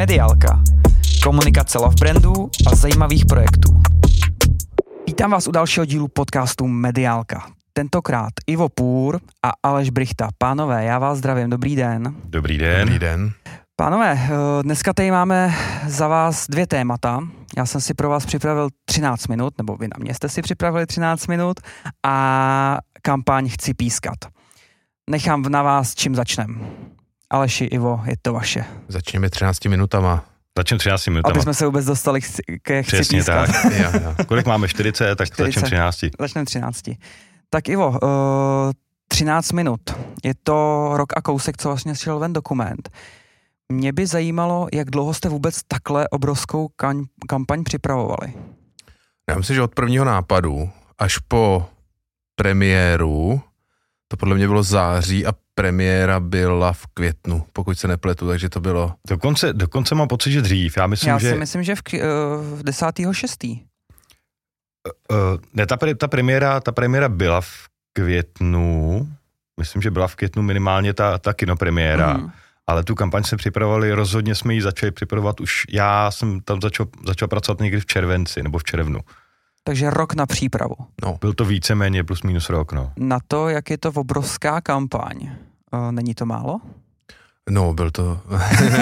Mediálka. Komunikace love brandů a zajímavých projektů. Vítám vás u dalšího dílu podcastu Mediálka. Tentokrát Ivo Půr a Aleš Brichta. Pánové, já vás zdravím, dobrý den. Dobrý den. Dobrý den. Pánové, eh, dneska tady máme za vás dvě témata. Já jsem si pro vás připravil 13 minut, nebo vy na mě jste si připravili 13 minut a kampaň Chci pískat. Nechám na vás, čím začnem. Aleši, Ivo, je to vaše. Začněme 13 minutama. Začnem 13 minutama. Aby jsme se vůbec dostali ke Chci Přesně pískat. tak. Já, já. Kolik máme? 40, tak 40. začnem 13. Začneme 13. Tak Ivo, uh, 13 minut. Je to rok a kousek, co vlastně šel ven dokument. Mě by zajímalo, jak dlouho jste vůbec takhle obrovskou kaň, kampaň připravovali. Já myslím, že od prvního nápadu až po premiéru, to podle mě bylo září a premiéra byla v květnu, pokud se nepletu, takže to bylo, Dokonce, dokonce mám pocit, že dřív. Já myslím, Já že... si myslím, že v, uh, v 10.6. Uh, ne, ta, ta, premiéra, ta premiéra byla v květnu, myslím, že byla v květnu minimálně ta, ta kinopremiéra, Mhm. ale tu kampaň jsme připravovali, rozhodně jsme ji začali připravovat už, já jsem tam začal, začal pracovat někdy v červenci nebo v červnu. Takže rok na přípravu. no, Byl to víceméně plus minus rok, no. Na to, jak je to obrovská kampaň. Uh, není to málo? no, byl to,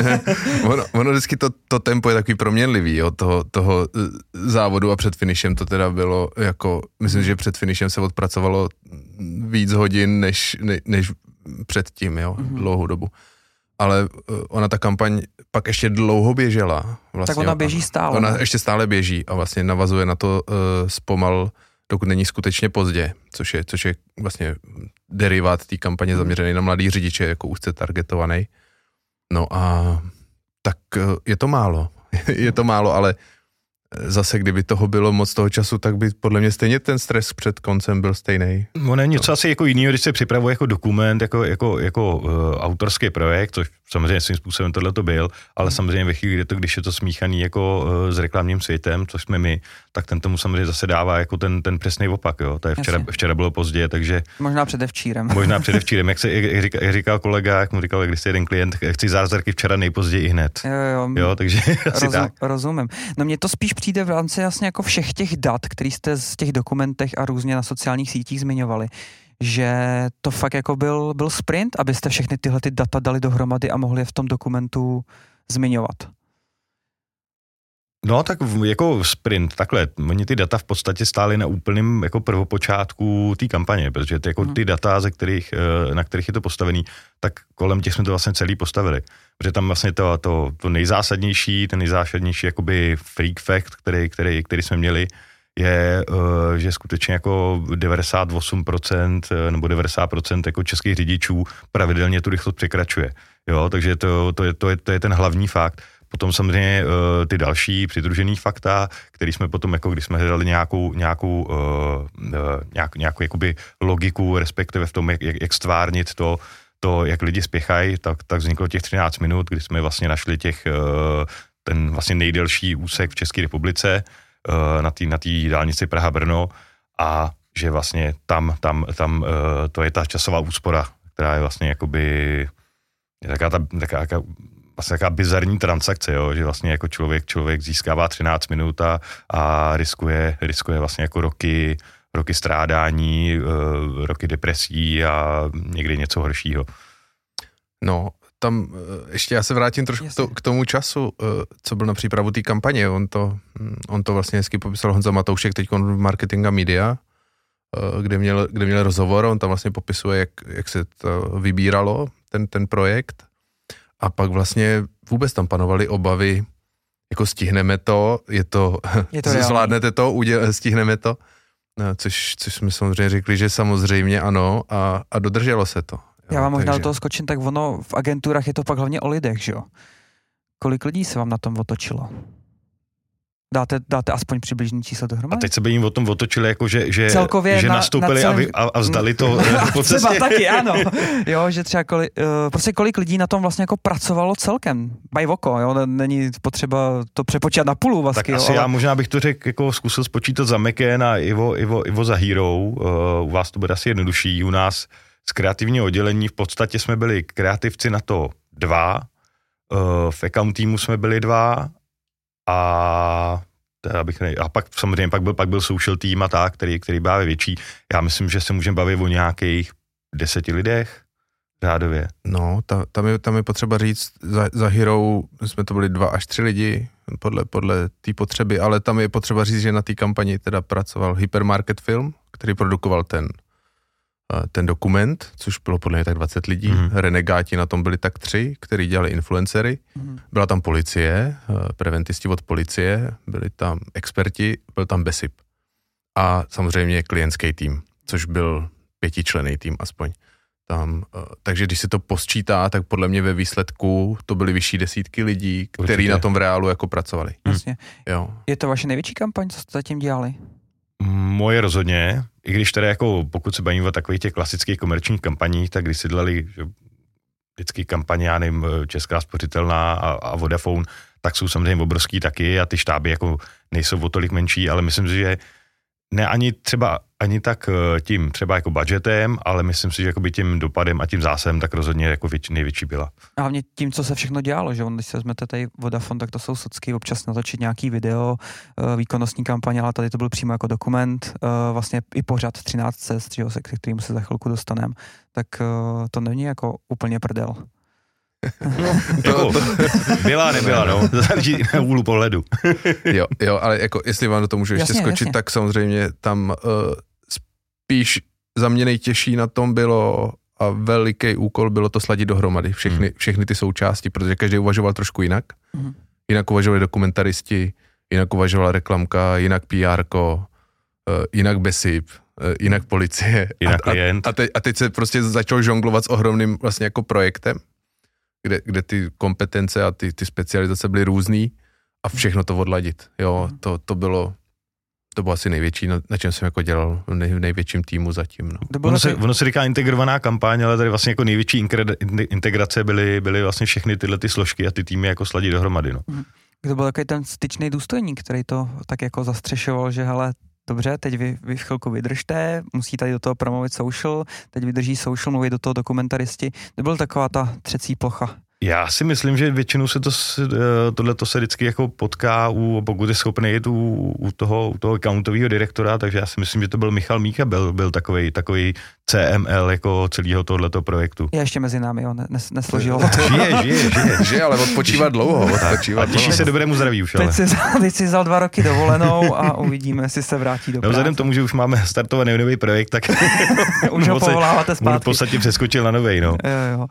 ono, ono vždycky to, to tempo je takový proměnlivý, jo, toho, toho eh, závodu a před finišem to teda bylo jako, myslím, že před finišem se odpracovalo víc hodin, než, ne, než předtím, jo, Mhm. dlouhou dobu. Ale eh, ona ta kampaň pak ještě dlouho běžela. Vlastně, Tak ona běží stále. Ona ne? ještě stále běží a vlastně navazuje na to uh, zpomal, dokud není skutečně pozdě, což je, což je vlastně derivát té kampaně Mhm. zaměřený na mladý řidiče, jako úzce targetovaný. No a tak uh, je to málo. je to málo, ale zase, kdyby toho bylo moc toho času, tak by podle mě stejně ten stres před koncem byl stejný. Ono je něco asi jako jiného, když se připravuje jako dokument, jako, jako, jako uh, autorský projekt, což samozřejmě svým způsobem tohle to byl, ale samozřejmě ve chvíli, kdy, to, když je to smíchaný jako uh, s reklamním světem, což jsme my, tak ten tomu samozřejmě zase dává jako ten, ten přesný opak. Jo. To je včera, Jasně. včera bylo pozdě, takže Možná předevčírem. možná předevčírem, jak, se, jak, jak, říkal, jak říkal kolega, jak mu říkal když jeden klient, chci zázraky včera nejpozději i hned. Jo, jo, Jo, takže asi Rozum, tak. rozumím. No mně to spíš přijde v rámci jasně jako všech těch dat, který jste z těch dokumentech a různě na sociálních sítích zmiňovali, že to fakt jako byl, byl sprint, abyste všechny tyhle ty data dali dohromady a mohli je v tom dokumentu zmiňovat. No tak jako sprint, takhle, oni ty data v podstatě stály na úplném jako prvopočátku té kampaně, protože ty, jako Mhm. ty data, ze kterých, eh, na kterých je to postavený, tak kolem těch jsme to vlastně celý postavili. Protože tam vlastně to, to, to nejzásadnější, ten nejzásadnější jakoby freak fact, který, který, který jsme měli, je, eh, že skutečně jako 98% eh, nebo 90% jako českých řidičů pravidelně tu rychlost překračuje. Jo, takže to, to, je, to, je, to je ten hlavní fakt. Potom samozřejmě uh, ty další přidružený fakta, který jsme potom, jako když jsme hledali nějakou, nějakou, uh, nějak, nějakou jakoby logiku, respektive v tom, jak, jak, jak stvárnit to, to, jak lidi spěchají, tak, tak vzniklo těch 13 minut, kdy jsme vlastně našli těch, uh, ten vlastně nejdelší úsek v České republice uh, na té na dálnici Praha-Brno a že vlastně tam, tam, tam uh, to je ta časová úspora, která je vlastně jakoby je taková ta, taková, taková, vlastně taková bizarní transakce, jo, že vlastně jako člověk, člověk získává 13 minut a, a riskuje, riskuje vlastně jako roky, roky strádání, uh, roky depresí a někdy něco horšího. No, tam eh, ještě já se vrátím trošku k, to, k tomu času, eh, co byl na přípravu té kampaně. On to, hm, on to vlastně hezky popisal Honza Matoušek teď v Marketing a Media, eh, kde měl, kde měl rozhovor, on tam vlastně popisuje, jak, jak se to vybíralo, ten, ten projekt. A pak vlastně vůbec tam panovaly obavy, jako stihneme to, je to, Je to zvládnete to, uděl, stihneme to. No, což, což jsme samozřejmě řekli, že samozřejmě ano a, a dodrželo se to. Jo, Já vám možná takže- do toho skočím, tak ono v agenturách je to pak hlavně o lidech, že jo? Kolik lidí se vám na tom otočilo? Dáte, dáte aspoň přibližný číslo A dohromady? teď se by jim o tom otočili, jako že, že, Celkově že na- nastoupili na celém- a, vy, a, a vzdali to eh, po Třeba cestě. taky, ano. Jo, že třeba kolik, uh, prostě kolik lidí na tom vlastně jako pracovalo celkem. Baj oko, jo, není potřeba to přepočítat na půlu vlastně, Tak jo, asi ale... já možná bych to řekl, jako zkusil spočítat za Meken a Ivo, Ivo, Ivo za Hero. Uh, u vás to bude asi jednodušší. U nás z kreativního oddělení v podstatě jsme byli kreativci na to dva, Uh, v account týmu jsme byli dva a teda bych ne, a pak samozřejmě pak byl, pak byl social tým a tak, který, který byl větší. Já myslím, že se můžeme bavit o nějakých deseti lidech řádově. No, ta, tam, je, tam je potřeba říct, za, za Hero jsme to byli dva až tři lidi, podle, podle té potřeby, ale tam je potřeba říct, že na té kampani teda pracoval Hypermarket Film, který produkoval ten, ten dokument, což bylo podle mě tak 20 lidí. Mm. Renegáti na tom byli tak tři, kteří dělali influencery. Mm. Byla tam policie, eh, preventisti od policie, byli tam experti, byl tam BESIP. A samozřejmě klientský tým, což byl pětičlený tým aspoň tam, eh, takže když se to posčítá, tak podle mě ve výsledku to byly vyšší desítky lidí, kteří na tom v reálu jako pracovali. Jasně. Jo. Je to vaše největší kampaň, co jste zatím dělali? Moje rozhodně, i když tedy jako pokud se bavíme o takových těch klasických komerčních kampaních, tak když si dělali že vždycky kampaně, já nevím, Česká spořitelná a, a Vodafone, tak jsou samozřejmě obrovský taky a ty štáby jako nejsou o tolik menší, ale myslím si, že ne ani třeba ani tak eh, tím třeba jako budgetem, ale myslím si, že jakoby tím dopadem a tím zásem tak rozhodně jako větši, největší byla. A hlavně tím, co se všechno dělalo, že on, když se vezmete tady Vodafone, tak to jsou socky, občas natočit nějaký video, eh, výkonnostní kampaně, ale tady to byl přímo jako dokument, eh, vlastně i pořad 13 cest, se, kterým se za chvilku dostaneme, tak to není jako úplně prdel. No, jako, byla, nebyla, no. Záleží na úhlu pohledu. jo, jo, ale jako, jestli vám do toho můžu ještě jasně, skočit, jasně. tak samozřejmě tam uh, spíš za mě nejtěžší na tom bylo a veliký úkol bylo to sladit dohromady, všechny, hmm. všechny ty součásti, protože každý uvažoval trošku jinak. Hmm. Jinak uvažovali dokumentaristi, jinak uvažovala reklamka, jinak PR, uh, eh, jinak BESIP, uh, jinak policie. Jinak a, klient. A, a, teď, a teď se prostě začal žonglovat s ohromným vlastně jako projektem kde, kde ty kompetence a ty, ty specializace byly různý a všechno to odladit. Jo, mhm. to, to bylo, to bylo asi největší, na, na čem jsem jako dělal v, nej, v největším týmu zatím. No. To ono, se, ono se říká integrovaná kampaň, ale tady vlastně jako největší integrace byly, byly vlastně všechny tyhle ty složky a ty týmy jako sladit dohromady. No. Mhm. Kdo byl takový ten styčný důstojník, který to tak jako zastřešoval, že hele, dobře, teď vy, vy chvilku vydržte, musí tady do toho promluvit social, teď vydrží social, mluví do toho dokumentaristi. To byla taková ta třecí plocha. Já si myslím, že většinou se to, eh, tohle to se vždycky jako potká, u, pokud je schopný jít u, u toho, u toho accountového direktora, takže já si myslím, že to byl Michal Míka, byl, byl takový, takový CML jako celého tohoto projektu. Je ještě mezi námi, jo, nes, nesložilo. žije, žije, žije. žije, ale odpočívá dlouho. Odpočívá a těší dlouho. se dobrému zdraví už, ale. Teď si, teď si vzal dva roky dovolenou a uvidíme, jestli se vrátí do no, Vzhledem tomu, že už máme startovaný nový projekt, tak už ho povoláváte zpátky. v podstatě přeskočil na nový, no. Jo, jo. Uh,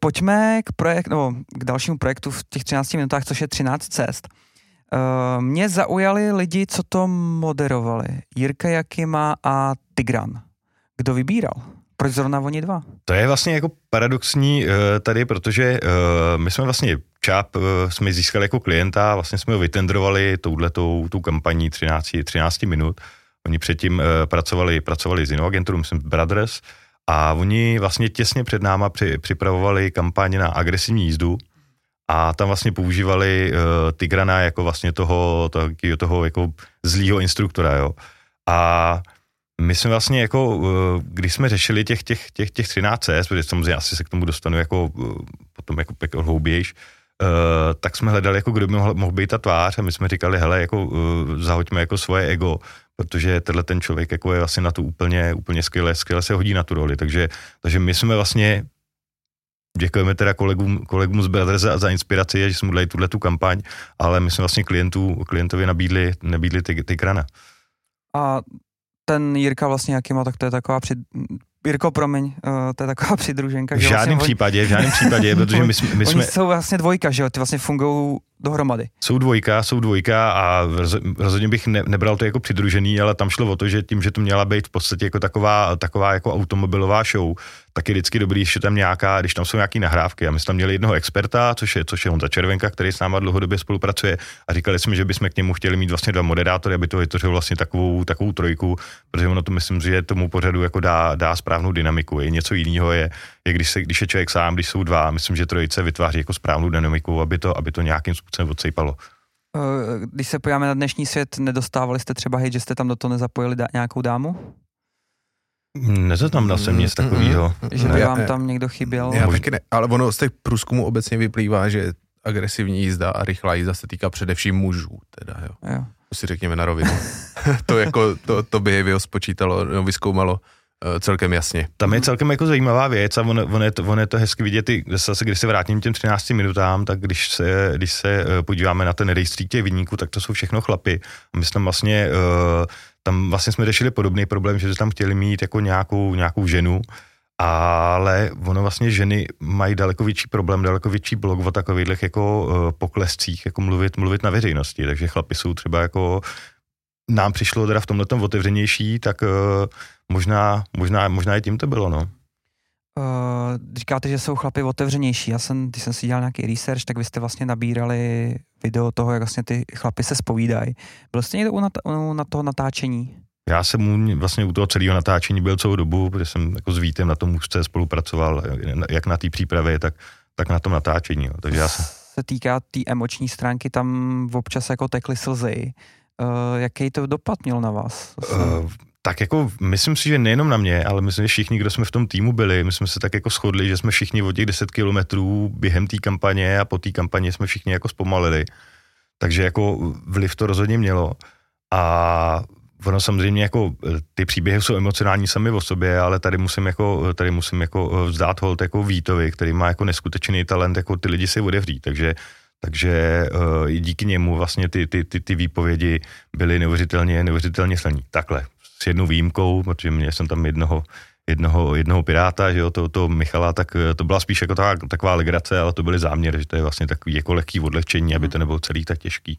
pojďme k, projekt, no, k dalšímu projektu v těch 13 minutách, což je 13 cest. Uh, mě zaujali lidi, co to moderovali. Jirka Jakima a Tigran. Kdo vybíral? Proč zrovna oni dva? To je vlastně jako paradoxní uh, tady, protože uh, my jsme vlastně ČAP uh, jsme získali jako klienta, vlastně jsme ho vytendrovali touhletou tu kampaní 13, 13 minut. Oni předtím uh, pracovali, pracovali s jinou agenturou, myslím Brothers, a oni vlastně těsně před náma při, připravovali kampaně na agresivní jízdu a tam vlastně používali uh, Tigrana jako vlastně toho, toho, toho jako zlýho instruktora, jo. A my jsme vlastně jako, eh, když jsme řešili těch, těch, těch, těch 13 CS, protože samozřejmě asi se k tomu dostanu jako eh, potom jako, jako uh, tak jsme hledali, jako kdo by mohl, mohl být ta tvář a my jsme říkali, hele, jako zahoďme jako svoje ego, protože tenhle ten člověk jako je vlastně na tu úplně, úplně skvěle, skvěle se hodí na tu roli, takže, takže my jsme vlastně Děkujeme teda kolegům, kolegům z Brothers za, za inspiraci, že jsme udělali tuhle tu kampaň, ale my jsme vlastně klientů, klientovi nabídli, nabídli ty, ty krana. A ten Jirka vlastně jaký má, tak to je taková při, Jirko, promiň, uh, to je taková přidruženka. V žádném vlastně případě, v žádném případě, protože my, jsme, my jsme... Oni jsou vlastně dvojka, že jo, ty vlastně fungují dohromady. Jsou dvojka, jsou dvojka a rozhodně bych ne, nebral to jako přidružený, ale tam šlo o to, že tím, že to měla být v podstatě jako taková, taková jako automobilová show, tak je vždycky dobrý, že tam nějaká, když tam jsou nějaké nahrávky. A my jsme tam měli jednoho experta, což je, což je Honza Červenka, který s náma dlouhodobě spolupracuje a říkali jsme, že bychom k němu chtěli mít vlastně dva moderátory, aby to vytvořilo vlastně takovou, takovou trojku, protože ono to myslím, že tomu pořadu jako dá, dá správnou dynamiku. Je něco jiného je, je když, se, když je člověk sám, když jsou dva, myslím, že trojice vytváří jako správnou dynamiku, aby to, aby to nějakým způsobem odsejpalo. Eh, když se podíváme na dnešní svět, nedostávali jste třeba hej, že jste tam do toho nezapojili dá, nějakou dámu? Nezaznamenal jsem nic takového. Že by vám tam někdo chyběl? Já taky ne, ale ono z těch průzkumů obecně vyplývá, že agresivní jízda a rychlá jízda se týká především mužů, teda jo. jo. To si řekněme na rovinu. to jako, to, to behavior spočítalo, no, vyskoumalo celkem jasně. Tam je celkem jako zajímavá věc a on, on, je, to, on je to hezky vidět, i zase když se vrátím těm 13 minutám, tak když se, když se eh, podíváme na ten rejstřík těch vyníků, tak to jsou všechno chlapy. A my jsme vlastně, uh, tam vlastně jsme řešili podobný problém, že tam chtěli mít jako nějakou, nějakou ženu, ale ono vlastně ženy mají daleko větší problém, daleko větší blok o takových jako poklescích, jako mluvit, mluvit na veřejnosti, takže chlapi jsou třeba jako nám přišlo teda v tomhle otevřenější, tak uh, možná, možná, možná i tím to bylo, no. Uh, říkáte, že jsou chlapy otevřenější. Já jsem, když jsem si dělal nějaký research, tak vy jste vlastně nabírali video toho, jak vlastně ty chlapy se spovídají. Byl jste někdo u, nat- u na toho natáčení? Já jsem u, vlastně u toho celého natáčení byl celou dobu, protože jsem jako s Vítem na tom úzce spolupracoval, jak na té přípravě, tak, tak na tom natáčení. Jo. Takže já jsem... Se týká té tý emoční stránky, tam občas jako tekly slzy. Uh, jaký to dopad měl na vás? Uh, tak jako myslím si, že nejenom na mě, ale myslím, že všichni, kdo jsme v tom týmu byli, my jsme se tak jako shodli, že jsme všichni od těch 10 kilometrů během té kampaně a po té kampaně jsme všichni jako zpomalili. Takže jako vliv to rozhodně mělo. A ono samozřejmě jako ty příběhy jsou emocionální sami o sobě, ale tady musím jako, tady musím jako vzdát hold jako Vítovi, který má jako neskutečný talent jako ty lidi si otevřít, takže takže uh, díky němu vlastně ty, ty, ty, ty výpovědi byly neuvěřitelně, neuvěřitelně silní. Takhle, s jednou výjimkou, protože mě jsem tam jednoho, jednoho, jednoho piráta, že jo, to, to Michala, tak eh, to byla spíš jako taková, taková legrace, ale to byly záměry, že to je vlastně takový jako lehký odlehčení, aby to nebylo celý tak těžký.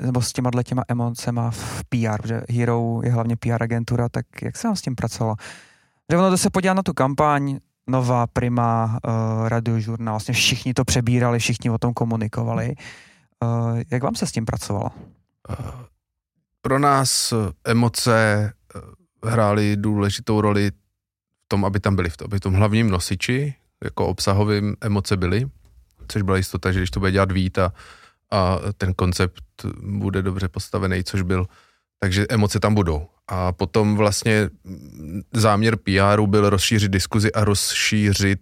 nebo s těma těma emocema v PR, že Hero je hlavně PR agentura, tak jak se vám s tím pracovalo? Že ono, to se podívá na tu kampaň, Nová, Prima, uh, radiožurnál, vlastně všichni to přebírali, všichni o tom komunikovali. Uh, jak vám se s tím pracovalo? Uh, pro nás emoce hrály důležitou roli v tom, aby tam byly, v tom, aby v tom hlavním nosiči, jako obsahovým emoce byly, což byla jistota, že když to bude dělat Vít a, a ten koncept bude dobře postavený, což byl, takže emoce tam budou. A potom vlastně záměr PRu byl rozšířit diskuzi a rozšířit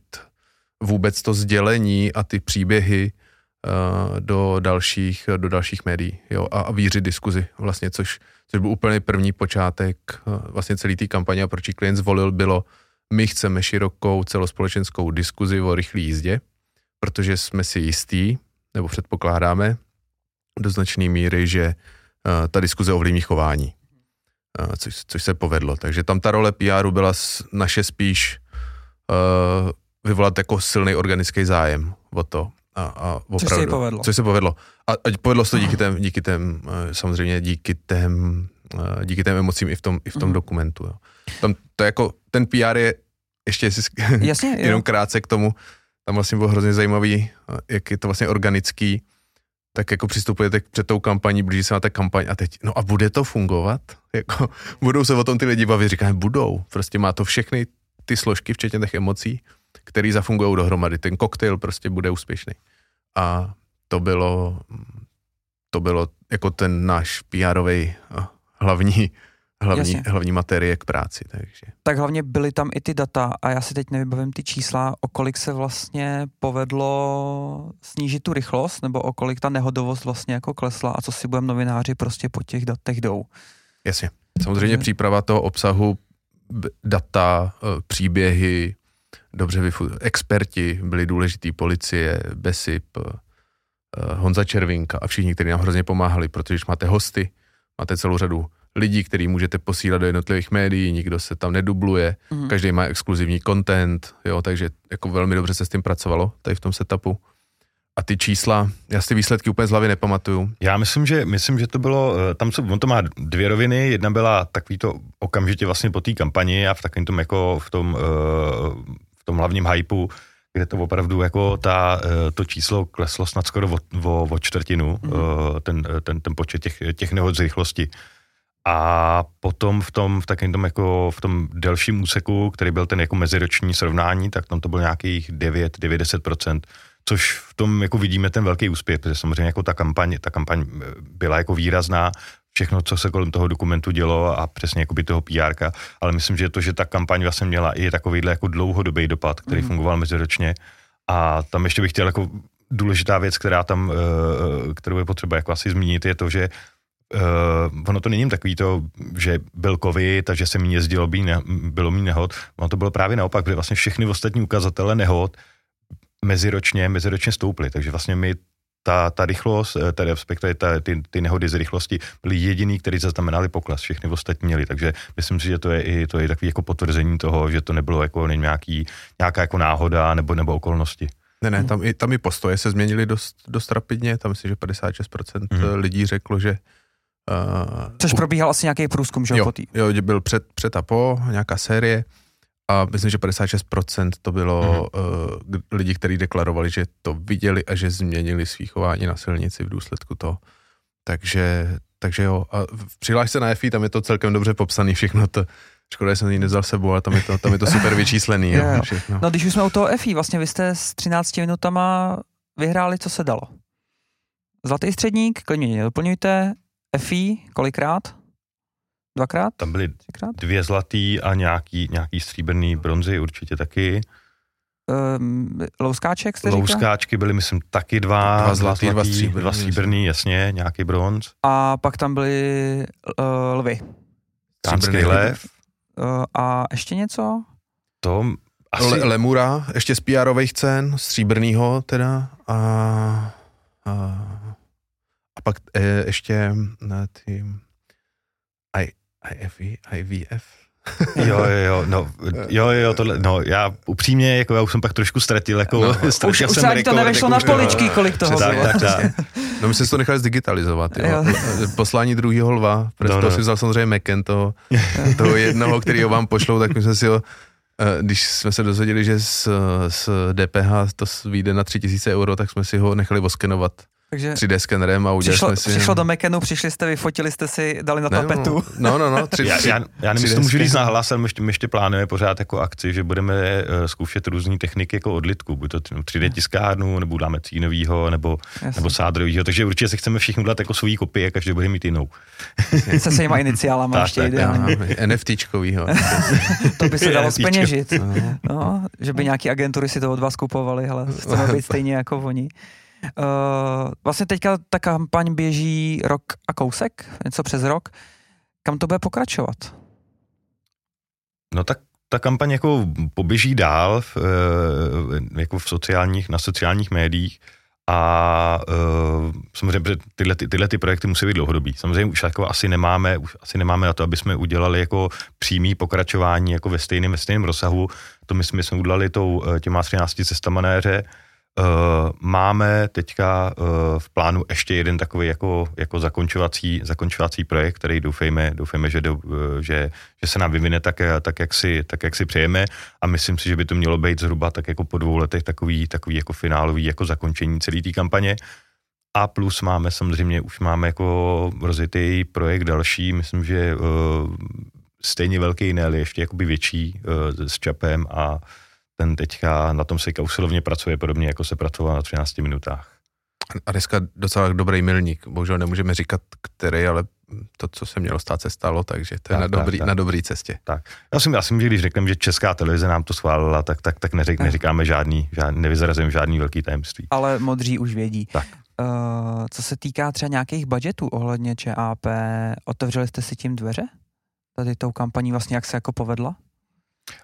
vůbec to sdělení a ty příběhy uh, do dalších, do dalších médií jo, a, a vířit diskuzi vlastně, což, což byl úplně první počátek uh, vlastně celý té kampaně a proč klient zvolil bylo, my chceme širokou celospolečenskou diskuzi o rychlé jízdě, protože jsme si jistí, nebo předpokládáme do značné míry, že uh, ta diskuze ovlivní chování což, což se povedlo. Takže tam ta role PRu byla naše spíš uh, vyvolat jako silný organický zájem o to. A, a opravdu, což se povedlo. Což se povedlo. A, a povedlo se to díky tém, díky tém, samozřejmě díky tém, díky tém emocím i v tom, i v tom mm. dokumentu. Jo. Tam to jako, ten PR je, ještě jestli, Jasně, jenom krátce k tomu, tam vlastně bylo hrozně zajímavý, jak je to vlastně organický, tak jako přistupujete před tou kampaní, blíží se na ta kampaň a teď, no a bude to fungovat? Jako, budou se o tom ty lidi bavit, říkáme, budou. Prostě má to všechny ty složky, včetně těch emocí, které zafungují dohromady. Ten koktejl prostě bude úspěšný. A to bylo, to bylo jako ten náš PR-ový eh, hlavní hlavní, hlavní materie k práci. Takže. Tak hlavně byly tam i ty data a já si teď nevybavím ty čísla, o kolik se vlastně povedlo snížit tu rychlost, nebo o kolik ta nehodovost vlastně jako klesla a co si budeme novináři prostě po těch datech jdou. Jasně. Samozřejmě Takže... příprava toho obsahu, data, e, příběhy, dobře vyfu- experti, byli důležitý policie, BESIP, e, Honza Červinka a všichni, kteří nám hrozně pomáhali, protože když máte hosty, máte celou řadu lidí, který můžete posílat do jednotlivých médií, nikdo se tam nedubluje, mm. každý má exkluzivní content, jo, takže jako velmi dobře se s tím pracovalo tady v tom setupu. A ty čísla, já si ty výsledky úplně z hlavy nepamatuju. Já myslím, že, myslím, že to bylo, eh, tam co, on to má dvě roviny, jedna byla takový to okamžitě vlastně po té kampani a v takovém tom jako v tom, eh, v tom hlavním hypeu, kde to opravdu jako ta, eh, to číslo kleslo snad skoro o, o, o čtvrtinu, mm-hmm. ten, ten, ten počet těch, těch nehod z rychlosti. A potom v tom, v takovém tom jako v tom delším úseku, který byl ten jako meziroční srovnání, tak tam to bylo nějakých 9-10%, což v tom jako vidíme ten velký úspěch, protože samozřejmě jako ta kampaň, ta kampaň byla jako výrazná, všechno, co se kolem toho dokumentu dělo a přesně jako by toho PR, ale myslím, že to, že ta kampaň vlastně měla i takovýhle jako dlouhodobý dopad, který mm. fungoval meziročně a tam ještě bych chtěl jako důležitá věc, která tam, eh, kterou je potřeba jako asi zmínit, je to, že uh, ono to není takový to, že byl covid a že se mi jezdilo, bí ne, bylo mý nehod. Ono to bylo právě naopak, že vlastně všechny ostatní ukazatele nehod meziročně, meziročně stouply. Takže vlastně my ta, ta rychlost, eh, tedy respektive ta, ty, ty nehody z rychlosti byly jediný, který zaznamenali pokles, všechny ostatní měli, takže myslím si, že to je i, to je takový jako potvrzení toho, že to nebylo jako nějaký, nějaká jako náhoda nebo, nebo okolnosti. Ne, ne, tam i, tam i postoje se změnily dost, dost rapidně, tam myslím, že 56% hmm. lidí řeklo, že Uh, Což probíhal asi nějaký průzkum, že jo? Jo, byl před, před a po, nějaká série a myslím, že 56% to bylo mm-hmm. uh, lidi, kteří deklarovali, že to viděli a že změnili svý chování na silnici v důsledku toho. Takže, takže jo, a v přihlášce na EFI tam je to celkem dobře popsaný všechno to, Škoda, že jsem ji nevzal sebou, ale tam je to, tam je to super vyčíslený. jo, jo. Všechno. No když už jsme u toho EFI, vlastně vy jste s 13 minutama vyhráli, co se dalo. Zlatý středník, klidně mě doplňujte, FI kolikrát? Dvakrát? Tam byly Třikrát? dvě zlatý a nějaký, nějaký stříbrný bronzy určitě taky. Um, louskáček jste Louskáčky byly, myslím, taky dva. Dva zlatý, dva stříbrný. Dva stříbrný, jasně, nějaký bronz. A pak tam byly uh, lvy. Stříbrný lev. Uh, a ještě něco? To asi... Le, lemura, ještě z pr cen, stříbrnýho teda. A, a a pak e, ještě na ty I, IFE, IVF. jo, jo, jo, no, jo, jo, tohle, no, já upřímně, jako já už jsem pak trošku ztratil, jako, no, ztratil už, jsem už to nevešlo na poličky, kolik toho tak, tak, tak. No my jsme to nechali zdigitalizovat, jo. jo. Poslání druhého lva, proto no, no. si vzal samozřejmě Macken toho, toho jednoho, který vám pošlou, tak my jsme si ho e, když jsme se dozvěděli, že z, z DPH to vyjde na 3000 euro, tak jsme si ho nechali oskenovat takže 3D skenerem a udělali přišlo, jsme si... Přišlo do Mekenu, přišli jste, vyfotili jste si, dali na tapetu. No, no, no. Tři, já, já, já nevím, jestli to můžu říct nahlas, ale my ještě, my ještě plánujeme pořád jako akci, že budeme uh, zkoušet různé techniky jako odlitku, buď to 3D tiskárnu, nebo dáme cínovýho, nebo, nebo sádrovýho, takže určitě se chceme všichni dát jako svůj kopie, každý bude mít jinou. Se svýma iniciálama tak, ještě tak, ideálně. NFTčkovýho. to by se dalo speněžit. No, že by nějaký agentury si to od vás kupovali, ale chceme být stejně jako oni. Uh, vlastně teďka ta kampaň běží rok a kousek, něco přes rok. Kam to bude pokračovat? No tak ta kampaň jako poběží dál v, eh, jako v sociálních, na sociálních médiích a uh, samozřejmě tyhle, tyhle ty projekty musí být dlouhodobý. Samozřejmě už jako asi nemáme, už asi nemáme na to, aby jsme udělali jako přímý pokračování jako ve stejném, ve stejném rozsahu. To my jsme, my jsme udělali tou, těma 13 cestama na jaře, Uh, máme teďka uh, v plánu ještě jeden takový jako, jako zakončovací, zakončovací projekt, který doufejme, doufejme že, do, uh, že, že se nám vyvine tak, tak, jak si, tak, jak si přejeme a myslím si, že by to mělo být zhruba tak jako po dvou letech takový, takový jako finálový jako zakončení celé té kampaně. A plus máme samozřejmě, už máme jako rozjetý projekt další, myslím, že stejně velký, ne, ale ještě jakoby větší s Čapem a ten teďka na tom se usilovně pracuje podobně, jako se pracoval na 13 minutách. A dneska docela dobrý milník. Bohužel nemůžeme říkat, který, ale to, co se mělo stát, se stalo, takže to je tak, na, dobrý, tak, tak. na dobrý cestě. Tak. Já si myslím, že když řekneme, že česká televize nám to schválila, tak, tak, tak neřek, neříkáme žádný, žádný nevyzrazujeme žádný velký tajemství. Ale modří už vědí. Tak. Uh, co se týká třeba nějakých budgetů ohledně ČAP, otevřeli jste si tím dveře? Tady tou kampaní vlastně, jak se jako povedla?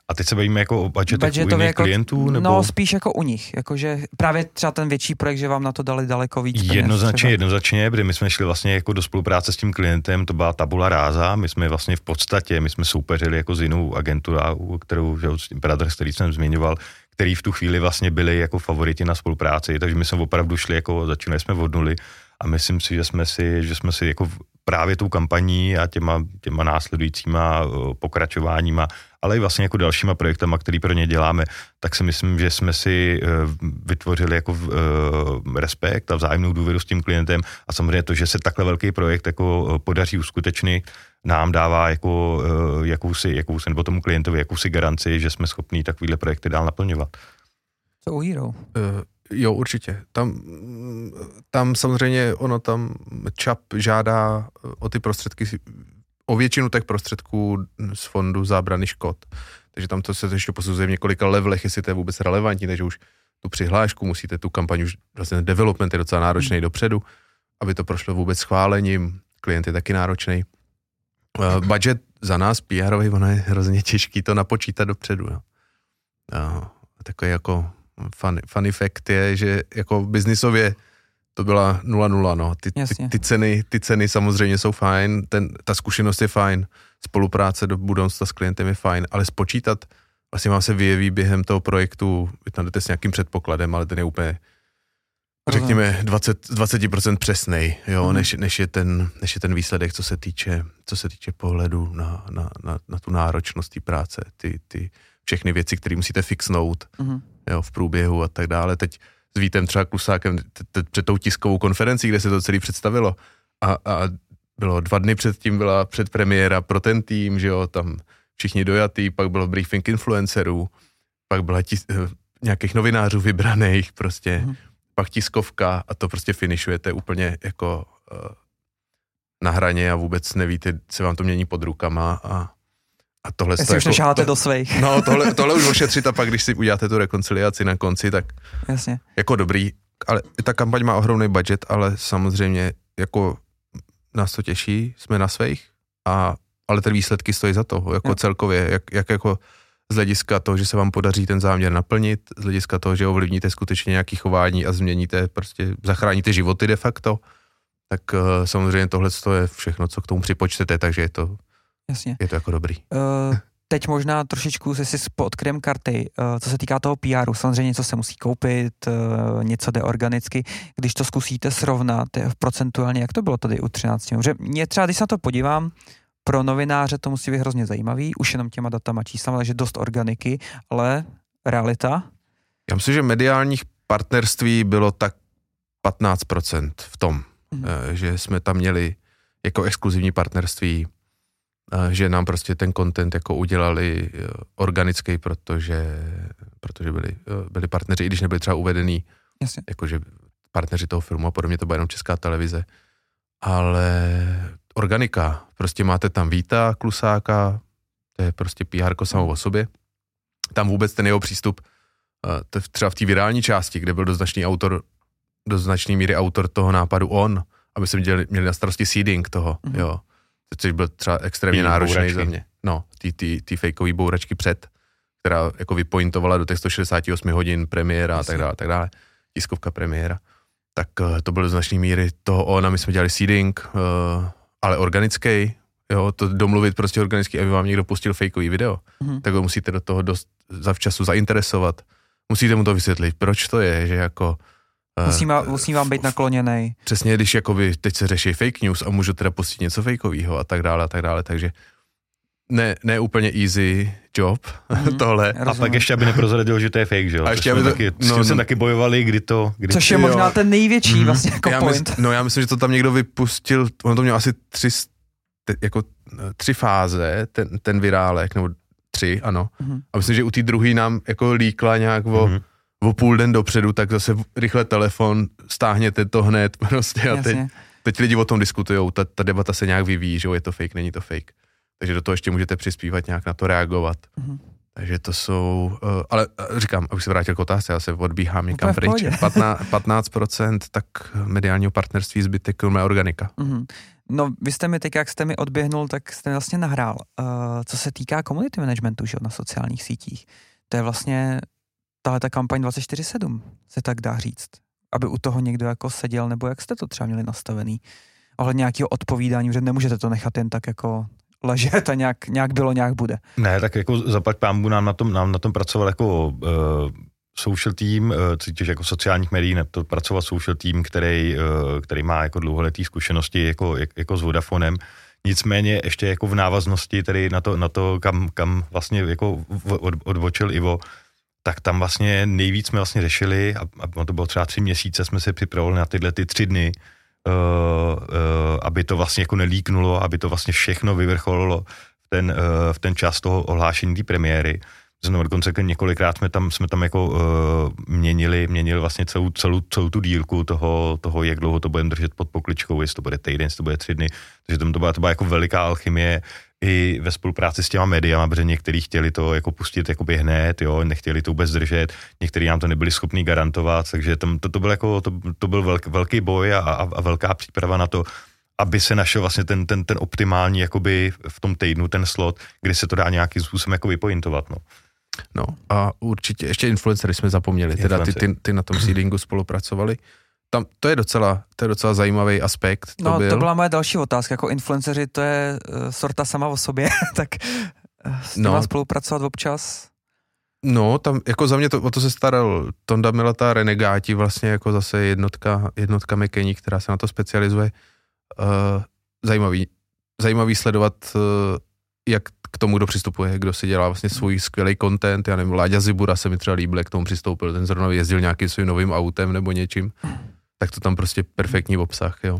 A teď se bavíme jako o budgetech u jiných jako, klientů? Nebo? No, spíš jako u nich. Jakože právě třeba ten větší projekt, že vám na to dali daleko víc peněz. Jednoznačně, jednoznačně, protože my jsme šli vlastně jako do spolupráce s tím klientem, to byla tabula ráza, my jsme vlastně v podstatě, my jsme soupeřili jako s jinou agenturou, kterou, že Brothers, který jsem zmiňoval, který v tu chvíli vlastně byli jako favoriti na spolupráci, takže my jsme opravdu šli jako, začínali jsme od nuly a myslím si, že jsme si, že jsme si jako právě tou kampaní a těma, těma následujícíma pokračováníma, ale i vlastně jako dalšíma projektama, který pro ně děláme, tak si myslím, že jsme si eh, vytvořili jako eh, respekt a vzájemnou důvěru s tím klientem a samozřejmě to, že se takhle velký projekt jako podaří uskutečnit, nám dává jako jakousi, jakousi, nebo tomu klientovi jakousi garanci, že jsme schopní takovýhle projekty dál naplňovat. Co u Hero? Uh, jo, určitě. Tam, tam samozřejmě ono tam ČAP žádá o ty prostředky, o většinu těch prostředků z fondu zábrany škod. Takže tam to se ještě posuzuje v několika levelech, jestli to je vůbec relevantní, takže už tu přihlášku musíte, tu kampaň už vlastně development je docela náročný hmm. dopředu, aby to prošlo vůbec schválením, klient je taky náročný. Uh, budget za nás, pr ono je hrozně těžký to napočítat dopředu. Jo. Uh, takový jako fun, funny fact je, že jako biznisově to byla 0-0, no. Ty, ty, ty, ceny, ty ceny samozřejmě jsou fajn, ten, ta zkušenost je fajn, spolupráce do budoucna s klientem je fajn, ale spočítat, vlastně vám se vyjeví během toho projektu, vy tam jdete s nějakým předpokladem, ale ten je úplně, řekněme, 20, 20% přesnej, jo, mm. než, než, je ten, než je ten výsledek, co se týče, co se týče pohledu na, na, na, na tu náročnost té práce, ty, ty všechny věci, které musíte fixnout, mm jo, v průběhu a tak dále. Teď s Vítem třeba Klusákem před tou tiskovou konferencí, kde se to celé představilo a, a bylo dva dny předtím byla předpremiéra pro ten tým, že jo, tam všichni dojatý, pak bylo briefing influencerů, pak byla tis, eh, nějakých novinářů vybraných prostě, mm. pak tiskovka a to prostě finišujete úplně jako uh, na hraně a vůbec nevíte, se vám to mění pod rukama a a tohle Jestli už jako, to, do svých. No, tohle, tohle už ošetřit a pak, když si uděláte tu rekonciliaci na konci, tak Jasně. jako dobrý. Ale ta kampaň má ohromný budget, ale samozřejmě jako nás to těší, jsme na svých, a, ale ty výsledky stojí za to, jako jo. celkově, jak, jak jako z hlediska toho, že se vám podaří ten záměr naplnit, z hlediska toho, že ovlivníte skutečně nějaký chování a změníte, prostě zachráníte životy de facto, tak uh, samozřejmě tohle je všechno, co k tomu připočtete, takže je to Jasně. Je to jako dobrý. Uh, teď možná trošičku se si podkryjem karty, uh, co se týká toho PR, samozřejmě něco se musí koupit, uh, něco jde organicky. Když to zkusíte srovnat procentuálně, jak to bylo tady u 13. Že mě třeba, když se na to podívám, pro novináře to musí být hrozně zajímavý, už jenom těma datama, číslama, takže dost organiky, ale realita? Já myslím, že mediálních partnerství bylo tak 15% v tom, mm. že jsme tam měli jako exkluzivní partnerství že nám prostě ten content jako udělali eh, organický, protože, protože byli, eh, byli partneři, i když nebyli třeba uvedený, Jasně. jakože partneři toho filmu a podobně, to byla jenom česká televize, ale organika, prostě máte tam Víta Klusáka, to je prostě PR samo o sobě, tam vůbec ten jeho přístup, eh, třeba v té virální části, kde byl doznačný autor, do značný míry autor toho nápadu on, aby jsme měli, měli na starosti seeding toho, mm-hmm. jo což byl třeba extrémně tý náročný bouračky. za mě. No, ty, ty, ty fejkový bouračky před, která jako vypointovala do těch 168 hodin premiéra a tak dále, tak dále, tiskovka premiéra. Tak uh, to bylo do značné míry toho ona, my jsme dělali seeding, uh, ale organický, jo, to domluvit prostě organicky, aby vám někdo pustil fejkový video, mm-hmm. tak ho musíte do toho dost zavčasu zainteresovat. Musíte mu to vysvětlit, proč to je, že jako Musí, má, musí vám být nakloněný. Přesně, když jakoby teď se řeší fake news a můžu teda pustit něco fakeového a tak dále a tak dále, takže ne, ne úplně easy job mm, tohle. Rozumím. A pak ještě, aby neprozradil, že to je fake, že jo? A ještě, aby to, taky, no, s tím no, jsem taky bojovali, kdy to... Kdy což je možná ten největší mm, vlastně jako já point. Mysl, no já myslím, že to tam někdo vypustil, ono to mělo asi tři, jako tři fáze, ten, ten virálek, nebo tři, ano. Mm. A myslím, že u té druhé nám jako líkla nějak o... Mm o půl den dopředu, tak zase rychle telefon, stáhněte to hned prostě a teď, teď lidi o tom diskutují, ta, ta debata se nějak vyvíjí, že je to fake, není to fake. Takže do toho ještě můžete přispívat, nějak na to reagovat. Mm-hmm. Takže to jsou, uh, ale uh, říkám, abych se vrátil k otázce, já se odbíhám někam pryč. 15, 15% tak mediálního partnerství, zbytek organika. Mm-hmm. No, vy jste mi teď, jak jste mi odběhnul, tak jste mi vlastně nahrál. Uh, co se týká community managementu, že na sociálních sítích, to je vlastně tahle ta kampaň 24-7, se tak dá říct. Aby u toho někdo jako seděl, nebo jak jste to třeba měli nastavený? Ohledně nějakého odpovídání, že nemůžete to nechat jen tak jako ležet a nějak, nějak bylo, nějak bude. Ne, tak jako zaplať pámbu nám na tom, nám na tom pracoval jako uh, social team, uh, cítíš jako sociálních médií, to pracoval social team, který, uh, který má jako dlouholetý zkušenosti jako, jak, jako s Vodafonem. Nicméně ještě jako v návaznosti tedy na to, na to kam, kam vlastně jako od, odbočil Ivo, tak tam vlastně nejvíc jsme vlastně řešili, a, a to bylo třeba tři měsíce, jsme se připravovali na tyhle ty tři dny, uh, uh, aby to vlastně jako nelíknulo, aby to vlastně všechno vyvrcholilo v ten, uh, v ten čas toho ohlášení té premiéry. Znovu dokonce několikrát jsme tam, jsme tam jako uh, měnili, měnili vlastně celou, celou, celou tu dílku toho, toho, jak dlouho to budeme držet pod pokličkou, jestli to bude týden, jestli to bude tři dny. Takže to byla, to byla jako veliká alchymie i ve spolupráci s těma médiama, protože někteří chtěli to jako pustit jakoby hned, jo, nechtěli to vůbec držet, někteří nám to nebyli schopni garantovat, takže tam, to, to, byl jako, to, to byl velký, velký boj a, a, a velká příprava na to, aby se našel vlastně ten, ten, ten optimální jakoby v tom týdnu ten slot, kdy se to dá nějakým způsobem jako vypointovat, no. No a určitě ještě influencery jsme zapomněli, teda ty, ty, ty na tom seedingu spolupracovali. Tam, to je docela, to je docela zajímavý aspekt. To no, byl. to byla moje další otázka. Jako influenceři, to je uh, sorta sama o sobě, tak uh, s no. spolupracovat občas? No, tam jako za mě to, o to se staral Tonda Milata Renegáti, vlastně jako zase jednotka, jednotka Mekení, která se na to specializuje. Uh, zajímavý, zajímavý sledovat, uh, jak k tomu, kdo přistupuje, kdo si dělá vlastně svůj skvělý content, já nevím, Láďa Zibura se mi třeba líbil, jak k tomu přistoupil, ten zrovna jezdil nějakým svým novým autem nebo něčím, tak to tam prostě perfektní obsah, jo.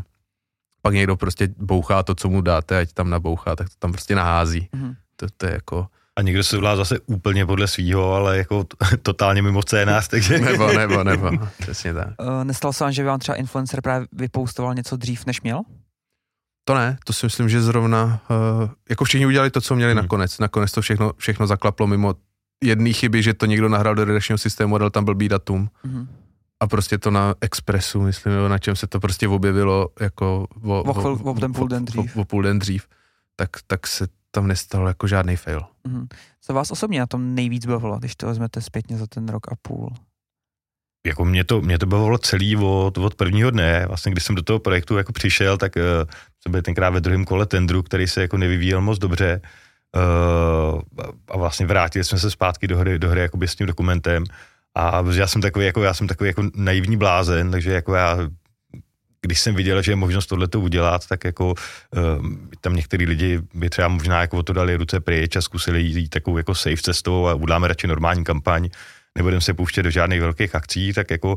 Pak někdo prostě bouchá to, co mu dáte, ať tam nabouchá, tak to tam prostě nahází. Mm-hmm. To, to je jako... A někdo se volá zase úplně podle svýho, ale jako t- totálně mimo scénář, takže... nebo, nebo, nebo, přesně tak. Uh, nestalo se vám, že vám třeba influencer právě vypoustoval něco dřív, než měl? To ne, to si myslím, že zrovna, uh, jako všichni udělali to, co měli hmm. nakonec. Nakonec to všechno, všechno zaklaplo mimo jedné chyby, že to někdo nahrál do redakčního systému a dal tam blbý datum. Hmm. A prostě to na Expressu, myslím, na čem se to prostě objevilo jako o, o, o, o, o půl den dřív. O, o půl den dřív. Tak, tak se tam nestalo jako žádný fail. Hmm. Co vás osobně na tom nejvíc bavilo, když to vezmete zpětně za ten rok a půl? jako mě to, mě to bavilo celý od, od prvního dne. Vlastně, když jsem do toho projektu jako přišel, tak uh, jsem byl tenkrát ve druhém kole tendru, který se jako nevyvíjel moc dobře. Uh, a vlastně vrátili jsme se zpátky do hry, do hry jakoby s tím dokumentem. A já jsem takový, jako, já jsem takový jako naivní blázen, takže jako já když jsem viděl, že je možnost tohleto udělat, tak jako uh, tam některý lidi by třeba možná jako to dali ruce pryč a zkusili jít takovou jako safe cestou a uděláme radši normální kampaň. Nebudeme se pouštět do žádných velkých akcí, tak jako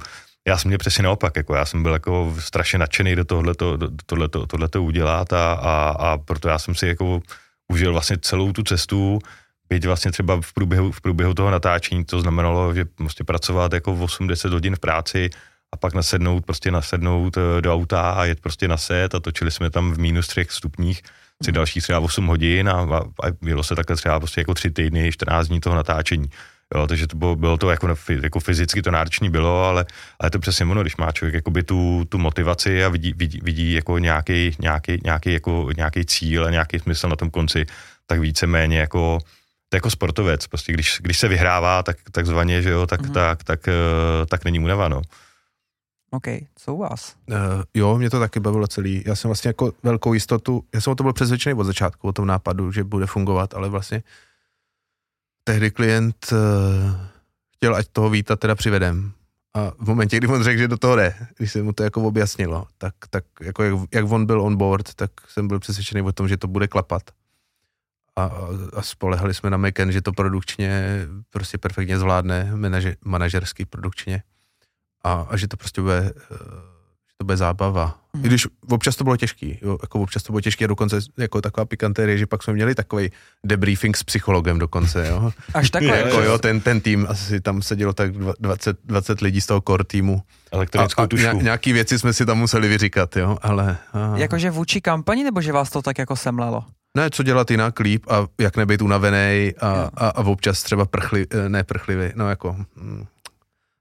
já jsem měl přesně naopak, jako já jsem byl jako strašně nadšený do tohleto, do tohleto, tohleto udělat a, a, a proto já jsem si jako užil vlastně celou tu cestu, byť vlastně třeba v průběhu, v průběhu toho natáčení, to znamenalo, že prostě pracovat jako 8-10 hodin v práci a pak nasednout, prostě nasednout eh, do auta a jet prostě na set a točili jsme tam v minus třech stupních si další třeba 8 hodin a, a, a bylo se takhle třeba prostě jako tři týdny, 14 dní toho natáčení. Jo, takže to bylo, bylo to jako, jako fyzicky to náročné bylo, ale, ale to přesně ono, když má člověk jakoby tu, tu motivaci a vidí, vidí, vidí jako nějaký, nějaký, nějaký, jako, nějaký cíl a nějaký smysl na tom konci, tak víceméně jako to jako sportovec, prostě když, když se vyhrává, tak takzvaně, že jo, tak, mm-hmm. tak, tak, tak, eh, tak není únava, no. OK, co u vás? Uh, jo, mě to taky bavilo celý. Já jsem vlastně jako velkou jistotu, já jsem o to byl přesvědčený od začátku, o tom nápadu, že bude fungovat, ale vlastně tehdy klient uh, chtěl, ať toho víta teda přivedem. A v momentě, kdy on řekl, že do toho jde, když se mu to jako objasnilo, tak, tak jako jak, jak on byl on board, tak jsem byl přesvědčený o tom, že to bude klapat. A, a spolehali jsme na Meken, že to produkčně prostě perfektně zvládne, manažer, manažersky produkčně. A, a že to prostě bude uh, to bude zábava. Mm. I když občas to bylo těžký, jo, jako občas to bylo těžké a dokonce jako taková pikantérie, že pak jsme měli takový debriefing s psychologem dokonce, jo. Až takhle. jako jo, ten, ten tým, asi tam sedělo tak 20, 20 lidí z toho core týmu. Elektronickou a, a tušku. nějaký věci jsme si tam museli vyříkat, jo, ale... Jakože vůči kampani, nebo že vás to tak jako semlelo? Ne, co dělat jinak líp a jak nebejt unavený a, a, a, občas třeba prchli, ne prchlivý, no jako... Hm,